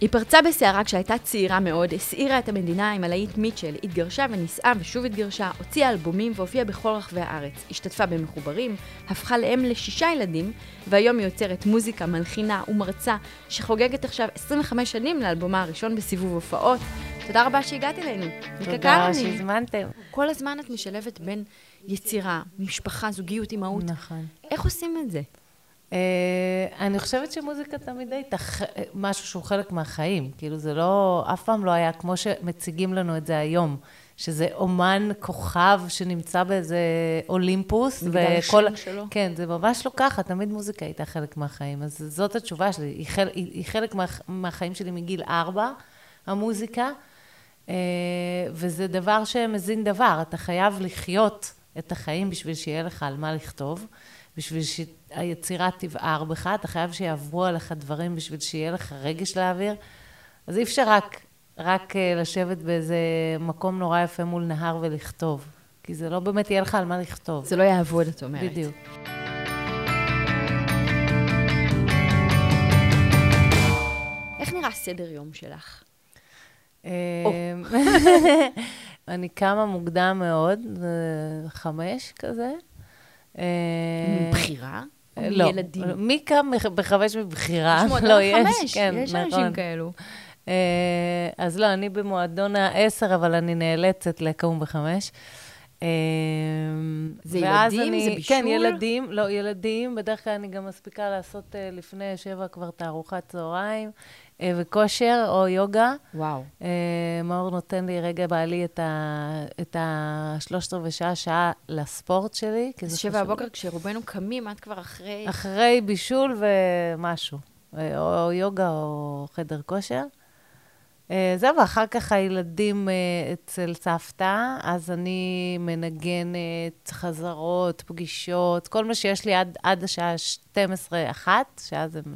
היא פרצה בסערה כשהייתה צעירה מאוד, הסעירה את המדינה עם הלהיט מיטשל, התגרשה ונישאה ושוב התגרשה, הוציאה אלבומים והופיעה בכל רחבי הארץ. השתתפה במחוברים, הפכה לאם לשישה ילדים, והיום היא יוצרת מוזיקה, מלחינה ומרצה, שחוגגת עכשיו 25 שנים לאלבומה הראשון בסיבוב הופעות. תודה רבה שהגעת אלינו. תודה שהזמנתם. כל הזמן את משלבת בין יצירה, משפחה, זוגיות, אימהות. נכון. איך עושים את זה? Uh, אני חושבת שמוזיקה תמיד הייתה משהו שהוא חלק מהחיים. כאילו, זה לא, אף פעם לא היה כמו שמציגים לנו את זה היום, שזה אומן כוכב שנמצא באיזה אולימפוס. מגדל השן שלו. כן, זה ממש לא ככה, תמיד מוזיקה הייתה חלק מהחיים. אז זאת התשובה שלי, היא, חל, היא, חלק מה, מהחיים שלי מגיל ארבע, המוזיקה, uh, וזה דבר שמזין דבר. אתה חייב לחיות את החיים בשביל שיהיה לך על מה לכתוב. בשביל שהיצירה תבער בך, אתה חייב שיעברו עליך דברים בשביל שיהיה לך רגש להעביר. אז אי אפשר רק, רק לשבת באיזה מקום נורא יפה מול נהר ולכתוב, כי זה לא באמת יהיה לך על מה לכתוב. זה לא יעבוד, את אומרת. בדיוק. איך נראה סדר יום שלך? אני קמה מוקדם מאוד, חמש כזה. מבחירה? לא. ילדים? מי קם בחמש מבחירה? לא, יש, כן, יש נכון. אנשים כאלו. אז לא, אני במועדון העשר, אבל אני נאלצת לקום בחמש. זה ואז ילדים? אני, זה בישול? כן, ילדים, לא, ילדים. בדרך כלל אני גם מספיקה לעשות אה, לפני שבע כבר תערוכת צהריים, אה, וכושר או יוגה. וואו. אה, מאור נותן לי רגע בעלי את, ה, את השלושת רבעי שעה, שעה לספורט שלי. אז שבע. בבוקר כשרובנו קמים, את כבר אחרי... אחרי בישול ומשהו, אה, או יוגה או חדר כושר. אה, זהו, ואחר כך הילדים אה, אצל סבתא, אז אני מנגנת, חזרות, פגישות, כל מה שיש לי עד, עד השעה 12-1, שאז הם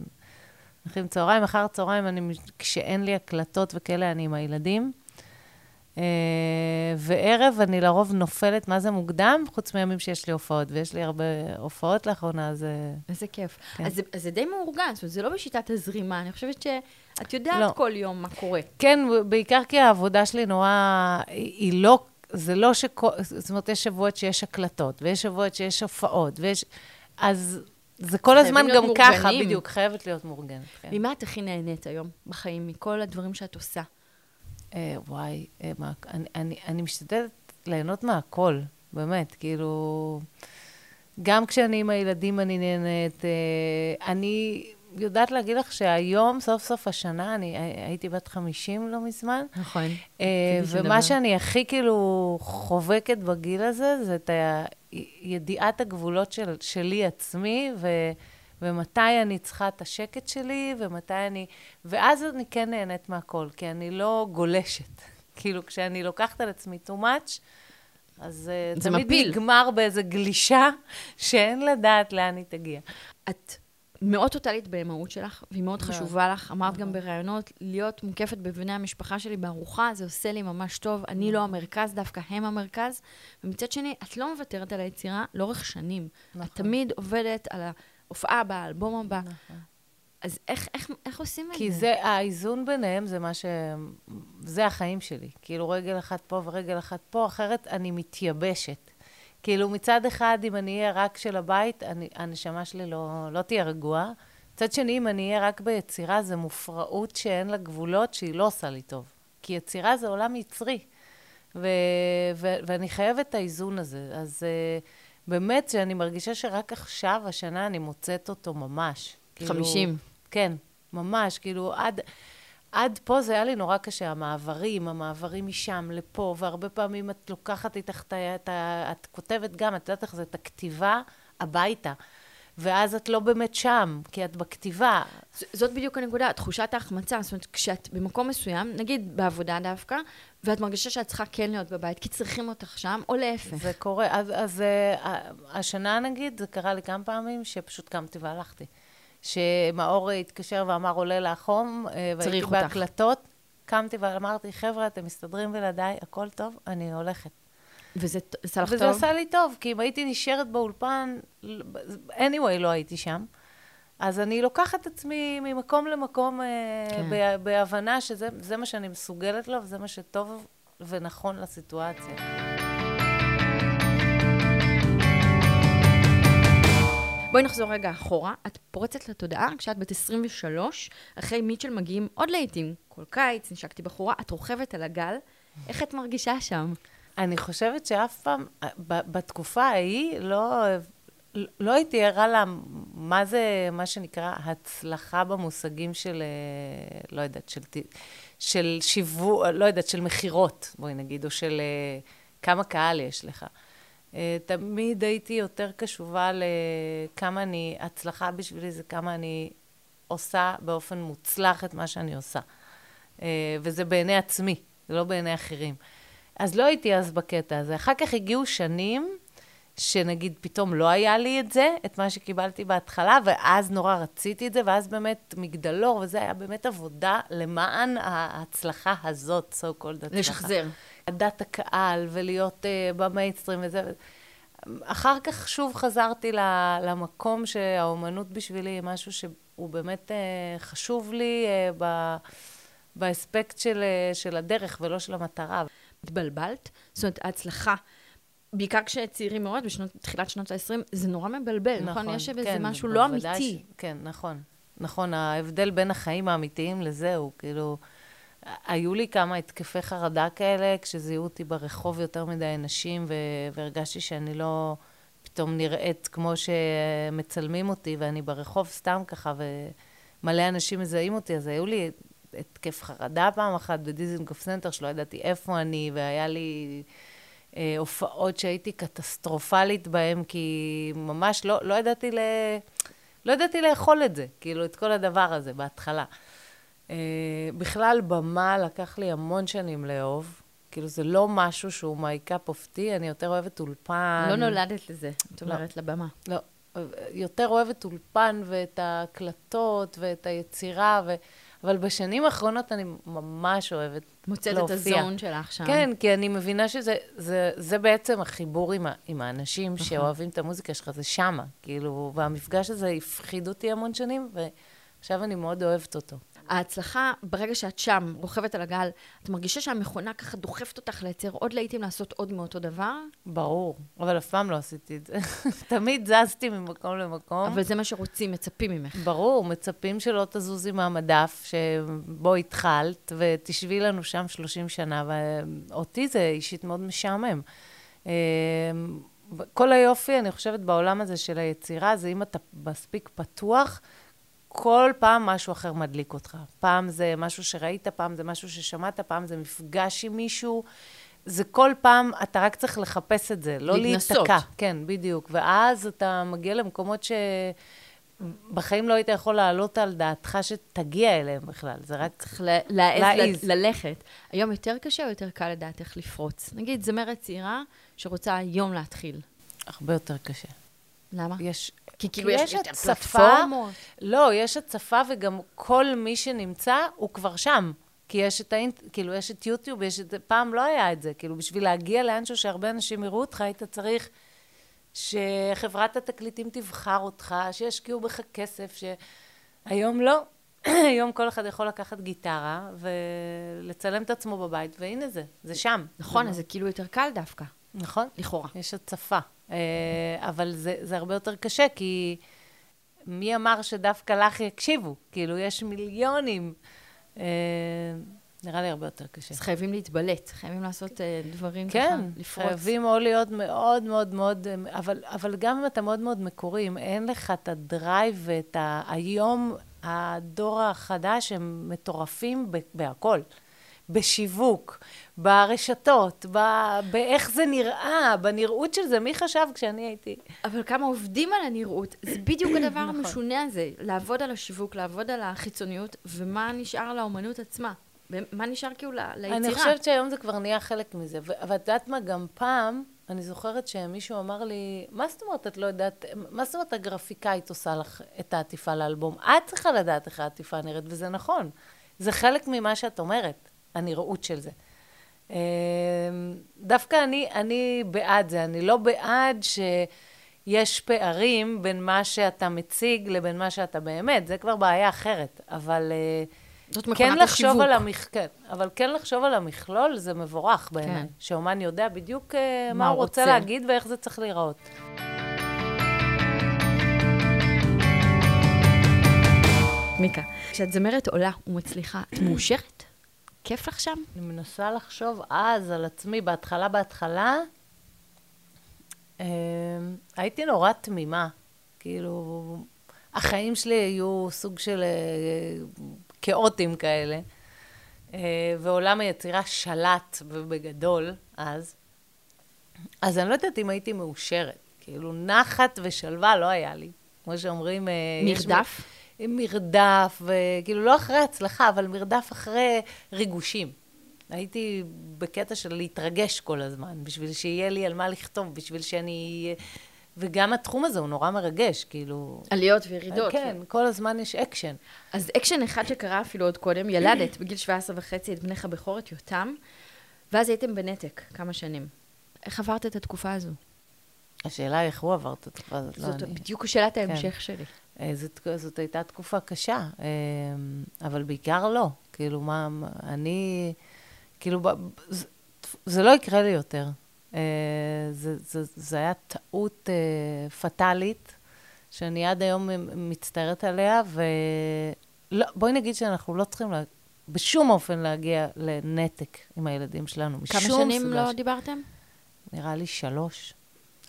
הולכים צהריים. אחר הצהריים, אני, כשאין לי הקלטות וכאלה, אני עם הילדים. אה, וערב אני לרוב נופלת, מה זה מוקדם? חוץ מימים שיש לי הופעות, ויש לי הרבה הופעות לאחרונה, אז... אה, איזה כיף. כן. אז זה- אז זה די מאורגן, זאת אומרת, זה לא בשיטת הזרימה, אני חושבת שאת יודעת לא. כל יום מה קורה. כן, בעיקר כי העבודה שלי נורא, היא היא לא, זה לא שכל, זאת אומרת, יש שבועות שיש הקלטות, ויש שבועות שיש הופעות, ויש... אז זה כל הזמן גם ככה, מאורגנים. בדיוק, חייבת להיות מאורגנת. כן. ממה את הכי נהנית היום בחיים, מכל הדברים שאת עושה? אה, וואי, אה, מה, אני, אני, אני משתדלת ליהנות מהכל, באמת, כאילו... גם כשאני עם הילדים אני נהנית. אה, אני יודעת להגיד לך שהיום, סוף סוף השנה, אני הייתי בת 50 לא מזמן, נכון. אה. ומה שאני הכי כאילו חובקת בגיל הזה, זה את ידיעת הגבולות של, שלי עצמי, ו, ומתי אני צריכה את השקט שלי, ומתי אני... ואז אני כן נהנית מהכל, כי אני לא גולשת. כאילו, כשאני לוקחת על עצמי too much, אז אה, זה תמיד מפיל. נגמר באיזה גלישה שאין לדעת לאן היא תגיע. את מאוד טוטאלית באימהות שלך, והיא מאוד מאוד. חשובה לך. אמרת גם בראיונות, להיות מוקפת בבני המשפחה שלי בארוחה, זה עושה לי ממש טוב. אני לא המרכז, דווקא הם המרכז. ומצד שני, את לא מוותרת על היצירה לאורך שנים. את נכון. תמיד עובדת על ההופעה הבאה, האלבום הבא. נכון. אז איך, איך, איך עושים את כי זה? זה, האיזון ביניהם זה מה ש... זה החיים שלי. כאילו, רגל אחת פה ורגל אחת פה, אחרת אני מתייבשת. כאילו, מצד אחד, אם אני אהיה רק של הבית, אני, הנשמה שלי לא, לא תהיה רגועה. מצד שני, אם אני אהיה רק ביצירה, זה מופרעות שאין לה גבולות, שהיא לא עושה לי טוב. כי יצירה זה עולם יצרי. ו- ו- ואני חייבת את האיזון הזה. אז uh, באמת שאני מרגישה שרק עכשיו, השנה, אני מוצאת אותו ממש. כאילו, 50. כן, ממש, כאילו, עד, עד פה זה היה לי נורא קשה, המעברים, המעברים משם לפה, והרבה פעמים את לוקחת איתך את ה... את, את כותבת גם, את יודעת איך זה, את הכתיבה הביתה. ואז את לא באמת שם, כי את בכתיבה. ז- זאת בדיוק הנקודה, תחושת ההחמצה. זאת אומרת, כשאת במקום מסוים, נגיד בעבודה דווקא, ואת מרגישה שאת צריכה כן להיות בבית, כי צריכים אותך שם, או להפך. זה קורה. אז, אז אה, השנה, נגיד, זה קרה לי כמה פעמים, שפשוט קמתי והלכתי. שמאור התקשר ואמר, עולה לה חום, אה, והייתי אותך. בהקלטות. קמתי ואמרתי, חבר'ה, אתם מסתדרים בלעדיי, הכל טוב, אני הולכת. וזה עשה לך וזה טוב? עשה לי טוב, כי אם הייתי נשארת באולפן, anyway, לא הייתי שם. אז אני לוקחת את עצמי ממקום למקום אה, כן. ב- בהבנה שזה זה מה שאני מסוגלת לו, וזה מה שטוב ונכון לסיטואציה. בואי נחזור רגע אחורה. את פורצת לתודעה כשאת בת 23, אחרי מיטשל מגיעים עוד לעיתים. כל קיץ, נשקתי בחורה, את רוכבת על הגל. איך את מרגישה שם? אני חושבת שאף פעם, בתקופה ההיא, לא, לא הייתי ערה לה מה זה, מה שנקרא, הצלחה במושגים של, אה, לא יודעת, של, של שיווק, לא יודעת, של מכירות, בואי נגיד, או של אה, כמה קהל יש לך. אה, תמיד הייתי יותר קשובה לכמה אני, הצלחה בשבילי זה כמה אני עושה באופן מוצלח את מה שאני עושה. אה, וזה בעיני עצמי, זה לא בעיני אחרים. אז לא הייתי אז בקטע הזה. אחר כך הגיעו שנים שנגיד פתאום לא היה לי את זה, את מה שקיבלתי בהתחלה, ואז נורא רציתי את זה, ואז באמת מגדלור, וזה היה באמת עבודה למען ההצלחה הזאת, so called הצלחה. לשחזר. לדעת הקהל ולהיות uh, במיינסטרים וזה. אחר כך שוב חזרתי ל- למקום שהאומנות בשבילי היא משהו שהוא באמת uh, חשוב לי uh, ב- באספקט של, של הדרך ולא של המטרה. התבלבלת? זאת אומרת, ההצלחה, בעיקר כשצעירים מאוד, בתחילת שנות ה-20, זה נורא מבלבל, נכון? יש בזה כן, משהו לא אמיתי. ש... כן, נכון. נכון, ההבדל בין החיים האמיתיים לזה הוא כאילו... היו לי כמה התקפי חרדה כאלה, כשזיהו אותי ברחוב יותר מדי נשים, ו... והרגשתי שאני לא פתאום נראית כמו שמצלמים אותי, ואני ברחוב סתם ככה, ומלא אנשים מזהים אותי, אז היה לי התקף חרדה פעם אחת בדיזינגוף סנטר, שלא ידעתי איפה אני, והיה לי אה, הופעות שהייתי קטסטרופלית בהן, כי ממש לא, לא ידעתי ל... לא ידעתי לאכול את זה, כאילו, את כל הדבר הזה בהתחלה. Uh, בכלל, במה לקח לי המון שנים לאהוב. כאילו, זה לא משהו שהוא my cup of tea, אני יותר אוהבת אולפן. לא נולדת לזה, את לא. אומרת, לבמה. לא, יותר אוהבת אולפן ואת ההקלטות ואת היצירה, ו... אבל בשנים האחרונות אני ממש אוהבת מוצאת להופיע. את הזון שלך שם. כן, כי אני מבינה שזה זה, זה בעצם החיבור עם, ה, עם האנשים נכון. שאוהבים את המוזיקה שלך, זה שמה, כאילו, והמפגש הזה הפחיד אותי המון שנים, ועכשיו אני מאוד אוהבת אותו. ההצלחה, ברגע שאת שם, רוכבת על הגל, את מרגישה שהמכונה ככה דוחפת אותך לייצר עוד להיטים, לעשות עוד מאותו דבר? ברור, אבל אף פעם לא עשיתי את זה. תמיד זזתי ממקום למקום. אבל זה מה שרוצים, מצפים ממך. ברור, מצפים שלא תזוזי מהמדף, שבו התחלת, ותשבי לנו שם 30 שנה, ואותי זה אישית מאוד משעמם. אה, כל היופי, אני חושבת, בעולם הזה של היצירה, זה אם אתה מספיק פתוח, כל פעם משהו אחר מדליק אותך. פעם זה משהו שראית, פעם זה משהו ששמעת, פעם זה מפגש עם מישהו. זה כל פעם, אתה רק צריך לחפש את זה, לא להתנסות. להיתקע. כן, בדיוק. ואז אתה מגיע למקומות שבחיים לא היית יכול לעלות על דעתך שתגיע אליהם בכלל. זה רק... צריך להעז ללכת. היום יותר קשה או יותר קל לדעת איך לפרוץ? נגיד, זמרת צעירה שרוצה היום להתחיל. הרבה יותר קשה. למה? יש... כי כאילו כי יש יש יותר הצפה. פלטפורמות. לא, יש הצפה וגם כל מי שנמצא הוא כבר שם. כי יש את האינט... כאילו, יש את יוטיוב, יש את... פעם לא היה את זה. כאילו, בשביל להגיע לאנשהו שהרבה אנשים יראו אותך, היית צריך שחברת התקליטים תבחר אותך, שישקיעו בך כסף, ש... היום לא. היום כל אחד יכול לקחת גיטרה ולצלם את עצמו בבית, והנה זה, זה שם. נכון, אז זה כאילו יותר קל דווקא, נכון. לכאורה. יש הצפה. אה, אבל זה, זה הרבה יותר קשה, כי מי אמר שדווקא לך יקשיבו? כאילו, יש מיליונים. אה, נראה לי הרבה יותר קשה. אז חייבים להתבלט, חייבים לעשות אה, דברים כן, ככה, לפרוץ. חייבים או להיות מאוד מאוד מאוד, אבל, אבל גם אם אתה מאוד מאוד מקורי, אם אין לך את הדרייב ואת ה... היום הדור החדש הם מטורפים ב- בהכל. בשיווק, ברשתות, ב... באיך זה נראה, בנראות של זה. מי חשב כשאני הייתי... אבל כמה עובדים על הנראות, זה בדיוק הדבר נכון. המשונה הזה, לעבוד על השיווק, לעבוד על החיצוניות, ומה נשאר לאומנות עצמה? מה נשאר כאילו ליצירה? אני חושבת שהיום זה כבר נהיה חלק מזה. ו- אבל את יודעת מה, גם פעם, אני זוכרת שמישהו אמר לי, מה זאת אומרת את לא יודעת, מה זאת אומרת הגרפיקאית עושה לך את העטיפה לאלבום? את צריכה לדעת איך העטיפה נראית, וזה נכון. זה חלק ממה שאת אומרת, הנראות של זה. דווקא אני, אני בעד זה, אני לא בעד שיש פערים בין מה שאתה מציג לבין מה שאתה באמת, זה כבר בעיה אחרת, אבל... אה, זאת כן לחשוב השיווק. על המכ... כן, אבל כן לחשוב על המכלול זה מבורך בעיניי. כן. שאומן יודע בדיוק אה, מה מה הוא רוצה. להגיד ואיך זה צריך להיראות. מיקה, כשאת זמרת עולה ומצליחה, את מאושרת? כיף לך שם? אני מנסה לחשוב אז על עצמי, בהתחלה, בהתחלה, אה, הייתי נורא תמימה. כאילו, החיים שלי היו סוג של אה, כאוטים כאלה, אה, ועולם היצירה שלט בגדול אז. אז אני לא יודעת אם הייתי מאושרת. כאילו, נחת ושלווה לא היה לי. כמו שאומרים... אה, יש מרדף? מרדף, וכאילו לא אחרי הצלחה, אבל מרדף אחרי ריגושים. הייתי בקטע של להתרגש כל הזמן, בשביל שיהיה לי על מה לכתוב, בשביל שאני... וגם התחום הזה הוא נורא מרגש, כאילו... עליות וירידות. כן, כל הזמן יש אקשן. אז אקשן אחד שקרה אפילו עוד קודם, ילדת בגיל 17 וחצי את בנך הבכור, את יותם, ואז הייתם בנתק כמה שנים. איך עברת את התקופה הזו? השאלה היא איך הוא עבר את התקופה הזאת, לא זאת אני. בדיוק שאלת ההמשך שלי. אה, זאת, זאת הייתה תקופה קשה, אה, אבל בעיקר לא. כאילו, מה, אני, כאילו, זה, זה לא יקרה לי יותר. אה, זה, זה, זה היה טעות פטאלית, שאני עד היום מצטערת עליה, ובואי נגיד שאנחנו לא צריכים לה, בשום אופן להגיע לנתק עם הילדים שלנו, כמה משום שנים סיבה לא ש- דיברתם? נראה לי שלוש.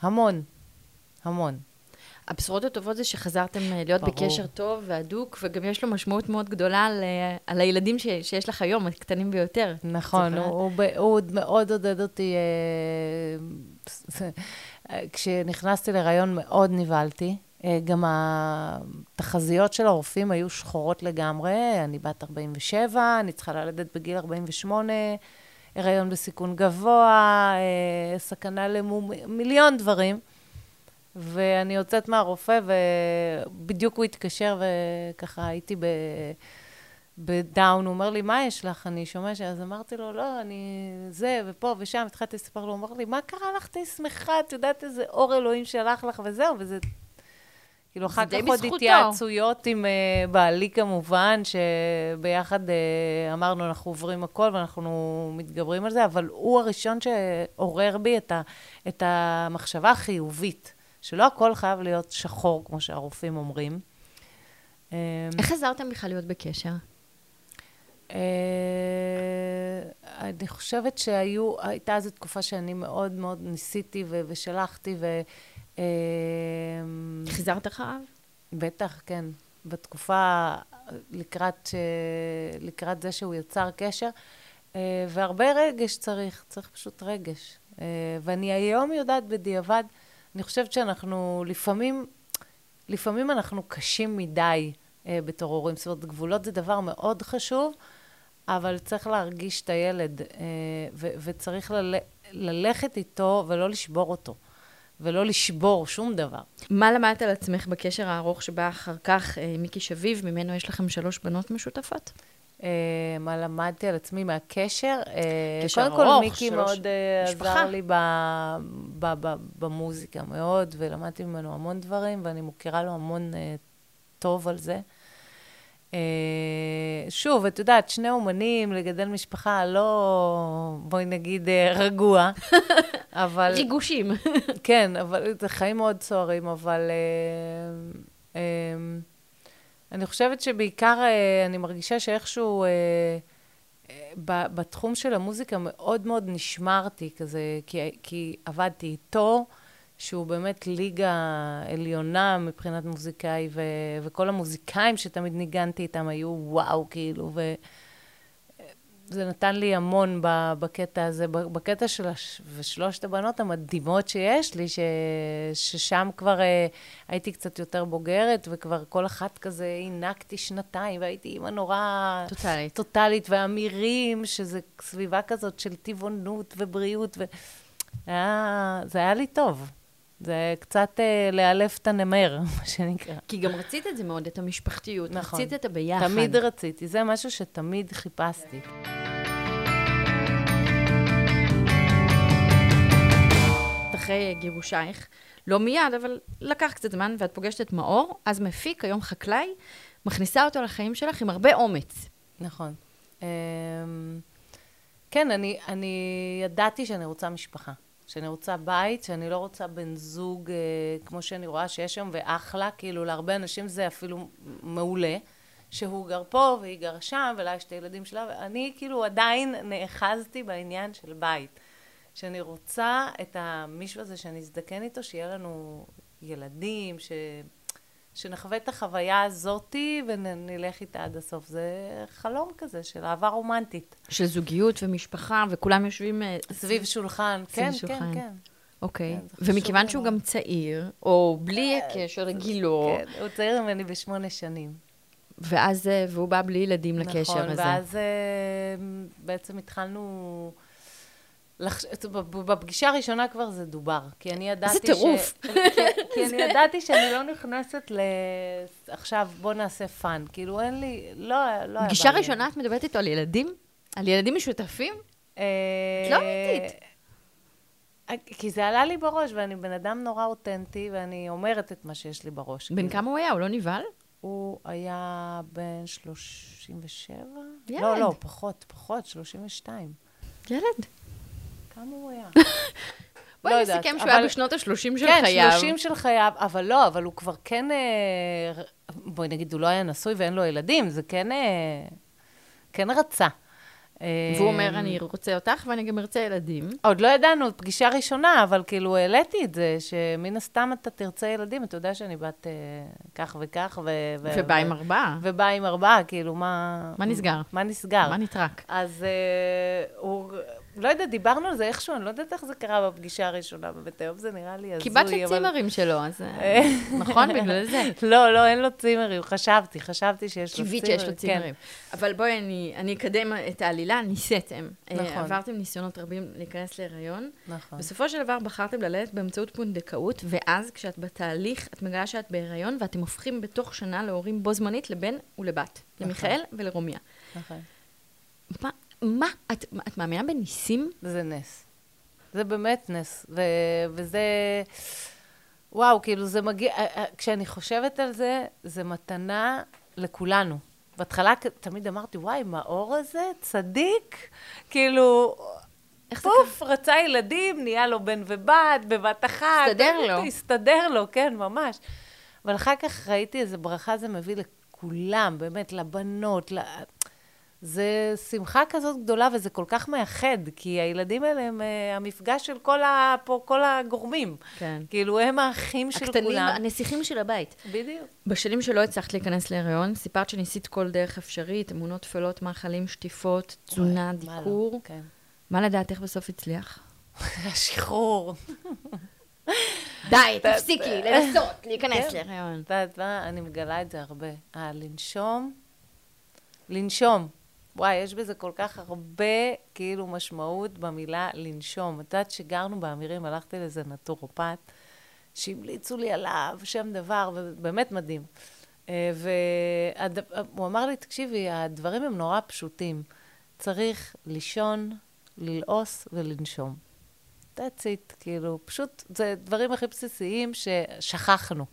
המון. המון. הבשורות הטובות זה שחזרתם אה, להיות ברור. בקשר טוב והדוק, וגם יש לו משמעות מאוד גדולה על, אה, על הילדים ש, שיש לך היום, הקטנים ביותר. נכון? הוא, הוא, הוא מאוד עודד אותי. אה, כשנכנסתי להיריון מאוד נבהלתי. גם התחזיות של הרופאים היו שחורות לגמרי. אני בת 47, אני צריכה ללדת בגיל 48, הריון בסיכון גבוה, סכנה למום, מיליון דברים. ואני יוצאת מהרופא, ובדיוק הוא התקשר, וככה הייתי ב... בדאון, הוא אומר לי, מה יש לך? אני שומע ש... אז אמרתי לו, לא, אני זה, ופה ושם, התחלתי לספר לו, הוא אמר לי, מה קרה לך? תהיי שמחה, את יודעת איזה אור אלוהים שלח לך, וזהו, וזה... כאילו, אחר כך עוד. התייעצויות עם uh, בעלי כמובן, שביחד uh, אמרנו, אנחנו עוברים הכל ואנחנו מתגברים על זה, אבל הוא הראשון שעורר בי את, ה, את המחשבה החיובית, שלא הכל חייב להיות שחור, כמו שהרופאים אומרים. אמ, איך עזרתם בכלל להיות בקשר? אה, אני חושבת שהיו, הייתה איזו תקופה שאני מאוד מאוד ניסיתי ו- ושלחתי, ו... אה, החזרת אחריו? בטח, כן. בתקופה לקראת, ש... לקראת זה שהוא יצר קשר, אה, והרבה רגש צריך, צריך פשוט רגש. אה, ואני היום יודעת בדיעבד, אני חושבת שאנחנו לפעמים, לפעמים אנחנו קשים מדי אה, בתור הורים. זאת אומרת, גבולות זה דבר מאוד חשוב, אבל צריך להרגיש את הילד, אה, ו- וצריך לל- ללכת איתו ולא לשבור אותו, ולא לשבור שום דבר. מה למדת על עצמך בקשר הארוך שבא אחר כך אה, מיקי שביב, ממנו יש לכם שלוש בנות משותפות? אה, מה למדתי על עצמי מהקשר? אה, קשר קודם כל, ארוך, מיקי שלוש- מאוד אה. עזר לי ב, ב, ב, במוזיקה מאוד, ולמדתי ממנו המון דברים, ואני מוקירה לו המון טוב על זה. שוב, את יודעת, שני אומנים, לגדל משפחה, לא, בואי נגיד, רגוע, אבל... ריגושים. כן, אבל זה חיים מאוד סוערים, אבל אני חושבת שבעיקר אה, אני מרגישה שאיכשהו אה, אה, בתחום של המוזיקה מאוד מאוד נשמרתי כזה, כי, כי עבדתי איתו, שהוא באמת ליגה עליונה מבחינת מוזיקאי, ו, וכל המוזיקאים שתמיד ניגנתי איתם היו וואו, כאילו, ו... זה נתן לי המון בקטע הזה, בקטע של הש... ושלושת הבנות המדהימות שיש לי, ש... ששם כבר אה, הייתי קצת יותר בוגרת, וכבר כל אחת כזה הענקתי שנתיים, והייתי אימא נורא... טוטאלית. טוטאלית, והמירים, שזה סביבה כזאת של טבעונות ובריאות, ו... היה... זה היה לי טוב. זה קצת אה, לאלף את הנמר, מה שנקרא. כי גם רצית את זה מאוד, את המשפחתיות. נכון. רצית את הביחד. תמיד רציתי, זה משהו שתמיד חיפשתי. אחרי גירושייך, לא מיד, אבל לקח קצת זמן, ואת פוגשת את מאור, אז מפיק, היום חקלאי, מכניסה אותו לחיים שלך עם הרבה אומץ. נכון. אמ, כן, אני, אני ידעתי שאני רוצה משפחה. שאני רוצה בית, שאני לא רוצה בן זוג אה, כמו שאני רואה שיש היום, ואחלה, כאילו להרבה אנשים זה אפילו מעולה, שהוא גר פה והיא גר שם, ולה יש את הילדים שלה, ואני כאילו עדיין נאחזתי בעניין של בית. שאני רוצה את המישהו הזה שאני אזדקן איתו, שיהיה לנו ילדים, ש... שנחווה את החוויה הזאתי ונלך איתה עד הסוף. זה חלום כזה של אהבה רומנטית. של זוגיות ומשפחה, וכולם יושבים אה, סביב שולחן, סביב כן, שולחן. כן, כן. אוקיי. כן, ומכיוון. שהוא גם צעיר, או בלי הקשר לגילו, כן, הוא צעיר ממני בשמונה שנים. ואז, אה, והוא בא בלי ילדים לקשר נכון, הזה. ואז אה, בעצם התחלנו... לחש... בפגישה הראשונה כבר זה דובר, כי אני ידעתי איזה טירוף. כי, אני ידעתי שאני לא נכנסת ל... עכשיו, בוא נעשה fun. כאילו, אין לי... לא, לא היה... פגישה. ראשונה את מדברת איתו על ילדים? על ילדים משותפים? אה, את לא אמיתית. אה, כי זה עלה לי בראש, ואני בן אדם נורא אותנטי, ואני אומרת את מה שיש לי בראש. בן כאילו. כמה הוא היה? הוא לא נבהל? הוא היה בן 37? ילד. לא, לא, פחות, פחות, 32. ילד. כמה הוא היה? בואי לא נסכם שהוא אבל- היה בשנות ה-30 של כן, חייו. 30 של חייו, אבל לא, אבל הוא כבר כן, אה, בואי נגיד, הוא לא היה נשוי ואין לו ילדים, זה כן, אה, כן רצה. אה, והוא אומר, אני רוצה אותך ואני גם ארצה ילדים. עוד לא ידענו, פגישה ראשונה, אבל כאילו העליתי את זה, שמן הסתם אתה תרצה ילדים, אתה יודע שאני בת אה, כך וכך, ו... ו- ובא עם ו- ארבעה. ובא עם ארבעה, כאילו, מה... מה נסגר? מה נסגר? מה נטרק? אז אה, הוא, לא יודעת, דיברנו על זה איכשהו, אני לא יודעת איך זה קרה בפגישה הראשונה בבית היום, זה נראה לי הזוי, כי אבל- לצימרים שלו, אז... אה, נכון? בגלל זה. לא, לא, אין לו צימרים, חשבתי, חשבתי שיש לו צימרים. קיווית שיש לו כן. צימרים. אבל בואי, אני, אקדם את העלילה, ניסיתם. אה, נכון. עברתם ניסיונות רבים להיכנס להיריון. נכון. בסופו של דבר בחרתם ללדת באמצעות פונדקאות, ואז כשאת בתהליך, את מגלה שאת בהיריון, ואתם הופכים בתוך שנה להורים בו זמנית לבן ולבת. למיכאל ולרומיה. נכון. מה, את, את מאמינה בניסים? זה נס. זה באמת נס. ו- וזה... וואו, כאילו זה מגיע... אה, אה, כשאני חושבת על זה, זה מתנה לכולנו. בהתחלה תמיד אמרתי, וואי, מאור הזה צדיק, כאילו... איך זה פוף, רצה ילדים, נהיה לו בן ובת, בבת אחת. הסתדר לו. הסתדר לו, כן, ממש. אבל אחר כך ראיתי איזה ברכה זה מביא לכולם, באמת, לבנות, ל... זה שמחה כזאת גדולה וזה כל כך מייחד, כי הילדים האלה הם uh, המפגש של כל, ה... פה, כל הגורמים. כן. כאילו, הם האחים של הקטנים, כולם. הנסיכים של הבית. בדיוק. בשנים שלא הצלחת להיכנס להיריון, סיפרת שניסית כל דרך אפשרית, אמונות טפלות, מאכלים, שטיפות, תזונה, וואי, מה לא, דיקור. כן. מה לדעתך בסוף הצליח? השחרור. די, תפסיקי לנסות להיכנס כן. להיריון. את יודעת מה? אני מגלה את זה הרבה. אה, לנשום, לנשום. וואי, יש בזה כל כך הרבה, כאילו, משמעות במילה לנשום. את יודעת שגרנו באמירים, הלכתי לאיזה נטורופט, שהמליצו לי עליו, שם דבר, ובאמת מדהים. אה, והוא אמר לי, תקשיבי, הדברים הם נורא פשוטים. צריך לישון, ללעוס ולנשום. That's it, כאילו, פשוט, זה דברים הכי בסיסיים ששכחנו.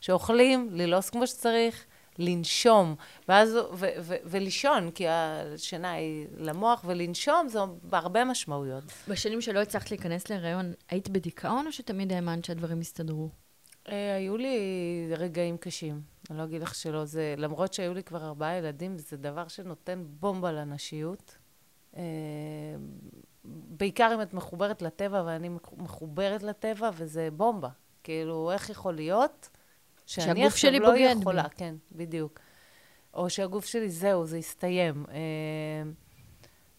שאוכלים, ללעוס כמו שצריך, לנשום, ואז, ו, ו, ו, ולישון, כי השינה היא למוח, ולנשום זה בהרבה משמעויות. בשנים שלא הצלחת להיכנס להיריון, היית בדיכאון או שתמיד האמנת שהדברים יסתדרו? אה, היו לי רגעים קשים, אני לא אגיד לך שלא. זה, למרות שהיו לי כבר ארבעה ילדים, זה דבר שנותן בומבה לנשיות. אה, בעיקר אם את מחוברת לטבע, ואני מחוברת לטבע, וזה בומבה. כאילו, איך יכול להיות שאני עכשיו שלי לא בוגד בי. יכולה, כן, בדיוק. או שהגוף שלי, זהו, זה הסתיים. אה,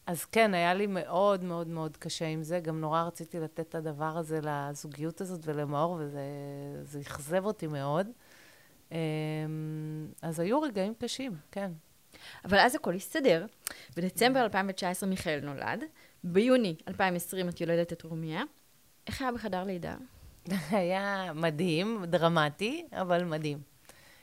אז כן, היה לי מאוד מאוד מאוד קשה עם זה. גם נורא רציתי לתת את הדבר הזה לזוגיות הזאת ולמאור, וזה אכזב אותי מאוד. אמ, אז היו רגעים קשים, כן. אבל אז הכל הסתדר. בדצמבר 2019 מיכאל נולד, ביוני 2020 את יולדת את רומיה. איך היה בחדר לידה? היה מדהים, דרמטי, אבל מדהים.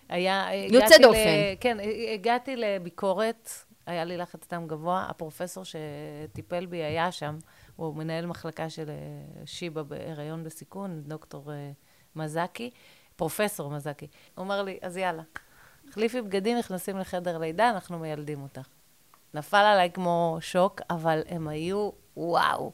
היה... יוצא דופן. ל... כן, הגעתי לביקורת, היה לי לחץ דם גבוה, הפרופסור שטיפל בי היה שם, הוא מנהל מחלקה של אה, שיבא בהיריון בסיכון, דוקטור אה, מזקי, פרופסור מזקי. הוא אמר לי, אז יאללה, החליפי בגדים, נכנסים לחדר לידה, אנחנו מיילדים אותך. נפל עליי כמו שוק, אבל הם היו, וואו.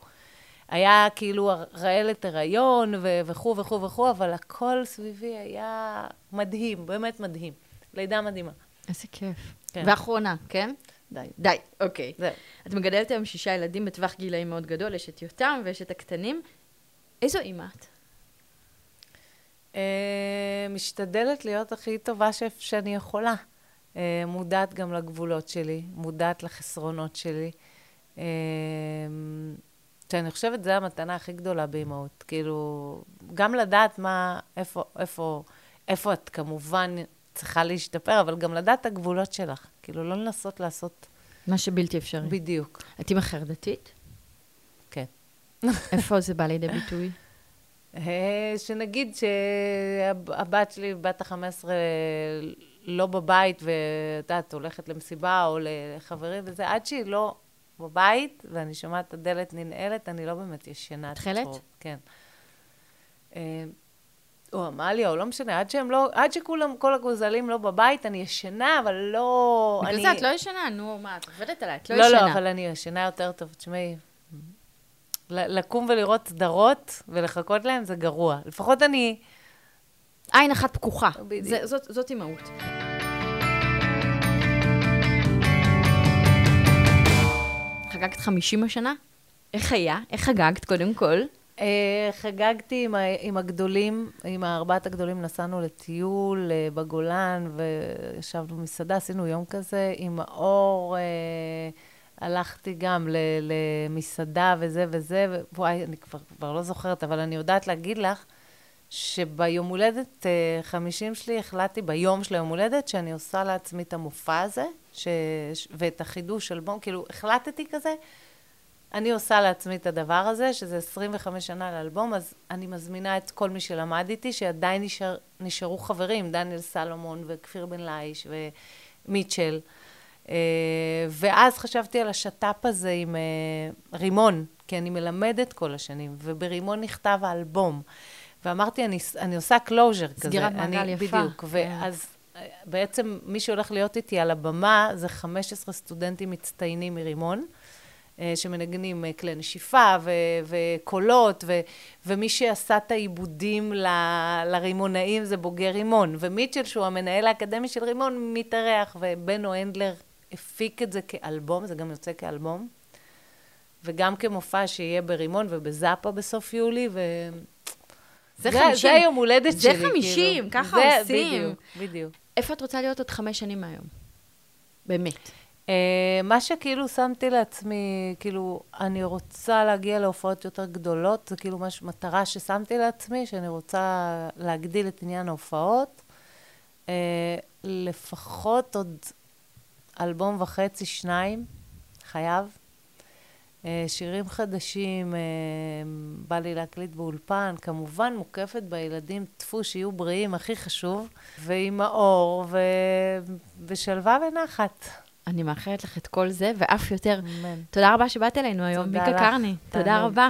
היה כאילו רעלת הריון וכו' וכו' וכו', אבל הכל סביבי היה מדהים, באמת מדהים. לידה מדהימה. איזה כיף. כן. ואחרונה, כן? די. די, אוקיי. זה. את מגדלת היום שישה ילדים בטווח גילאים מאוד גדול, יש את יותם ויש את הקטנים. איזו אימא את? אה, משתדלת להיות הכי טובה שאני יכולה. אה, מודעת גם לגבולות שלי, מודעת לחסרונות שלי. אה, שאני חושבת שזו המתנה הכי גדולה באימהות. כאילו, גם לדעת מה, איפה, איפה, איפה את כמובן צריכה להשתפר, אבל גם לדעת את הגבולות שלך. כאילו, לא לנסות לעשות... מה שבלתי אפשרי. בדיוק. את אימא חרדתית? כן. איפה זה בא לידי ביטוי? אה, שנגיד שהבת שלי, בת ה-15, לא בבית, ואת יודעת, הולכת למסיבה או לחברים וזה, עד שהיא לא בבית, ואני שומעת את הדלת ננעלת, אני לא באמת ישנה. תכלת? כן. אה, או עמליה, או לא משנה, עד שהם לא, עד שכולם, כל הגוזלים לא בבית, אני ישנה, אבל לא... בגלל אני... זה את לא ישנה, נו, מה, את עובדת עליי, את לא, לא ישנה. לא, לא, אבל אני ישנה יותר טוב. תשמעי, לקום ולראות סדרות ולחכות להם זה גרוע. לפחות אני... עין אחת פקוחה. בדיוק. זאת, זאת אימהות. חגגת 50 השנה? איך היה? איך חגגת, קודם כל? Uh, חגגתי עם, ה, עם הגדולים, עם הארבעת הגדולים, נסענו לטיול uh, בגולן וישבנו במסעדה, עשינו יום כזה. עם האור, uh, הלכתי גם ל, למסעדה וזה וזה, וואי, אני כבר, כבר לא זוכרת, אבל אני יודעת להגיד לך שביום הולדת uh, 50 שלי החלטתי, ביום של היום הולדת, שאני עושה לעצמי את המופע הזה, ש... ואת החידוש אלבום, כאילו, החלטתי כזה, אני עושה לעצמי את הדבר הזה, שזה 25 שנה לאלבום, אז אני מזמינה את כל מי שלמד איתי, שעדיין נשאר, נשארו חברים, דניאל סלומון וכפיר בן לייש ומיטשל. אה, ואז חשבתי על השת"פ הזה עם אה, רימון, כי אני מלמדת כל השנים, וברימון נכתב האלבום. ואמרתי, אני, אני עושה closure כזה. סגירת מעגל יפה. בדיוק. ואז אה, בעצם מי שהולך להיות איתי על הבמה זה 15 סטודנטים מצטיינים מרימון. אה, שמנגנים אה, כלי נשיפה ו- וקולות, ו- ומי שעשה את העיבודים ל- לרימונאים זה בוגר רימון, ומיטשל, שהוא המנהל האקדמי של רימון, מתארח, ובנו הנדלר הפיק את זה כאלבום, זה גם יוצא כאלבום, וגם כמופע שיהיה ברימון ובזאפה בסוף יולי, ו... זה, זה חמישים. זה היום הולדת זה שלי, זה חמישים, כאילו. ככה זה, עושים. בדיוק, בדיוק. איפה את רוצה להיות עוד חמש שנים מהיום? באמת. Uh, מה שכאילו שמתי לעצמי, כאילו, אני רוצה להגיע להופעות יותר גדולות, זה כאילו מש, מטרה ששמתי לעצמי, שאני רוצה להגדיל את עניין ההופעות. Uh, לפחות עוד אלבום וחצי, שניים, חייב. Uh, שירים חדשים, uh, בא לי להקליט באולפן, כמובן מוקפת בילדים, טפו, שיהיו בריאים, הכי חשוב, ועם האור, ו... ושלווה ונחת. אני מאחלת לך את כל זה, ואף יותר. אמן. תודה רבה שבאת אלינו היום, מיקה קרני. תודה רבה.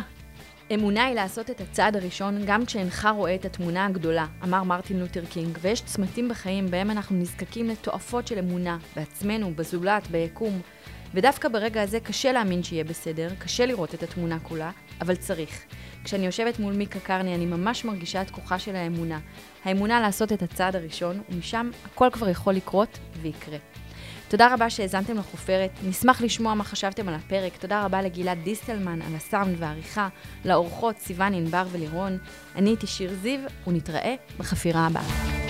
אמונה היא לעשות את הצעד הראשון גם כשאינך רואה את התמונה הגדולה, אמר מרטין לותר קינג, ויש צמתים בחיים בהם אנחנו נזקקים לתועפות של אמונה, בעצמנו, בזולת, ביקום. ודווקא ברגע הזה קשה להאמין שיהיה בסדר, קשה לראות את התמונה כולה, אבל צריך. כשאני יושבת מול מיקה קרני אני ממש מרגישה את כוחה של האמונה. האמונה לעשות את הצעד הראשון, ומשם הכל כבר יכול לקרות ויקרה. תודה רבה שהאזנתם לחופרת, נשמח לשמוע מה חשבתם על הפרק. תודה רבה לגלעד דיסטלמן על הסאונד והעריכה, לאורחות סיוון ענבר ולירון. אני הייתי שיר זיו, ונתראה בחפירה הבאה.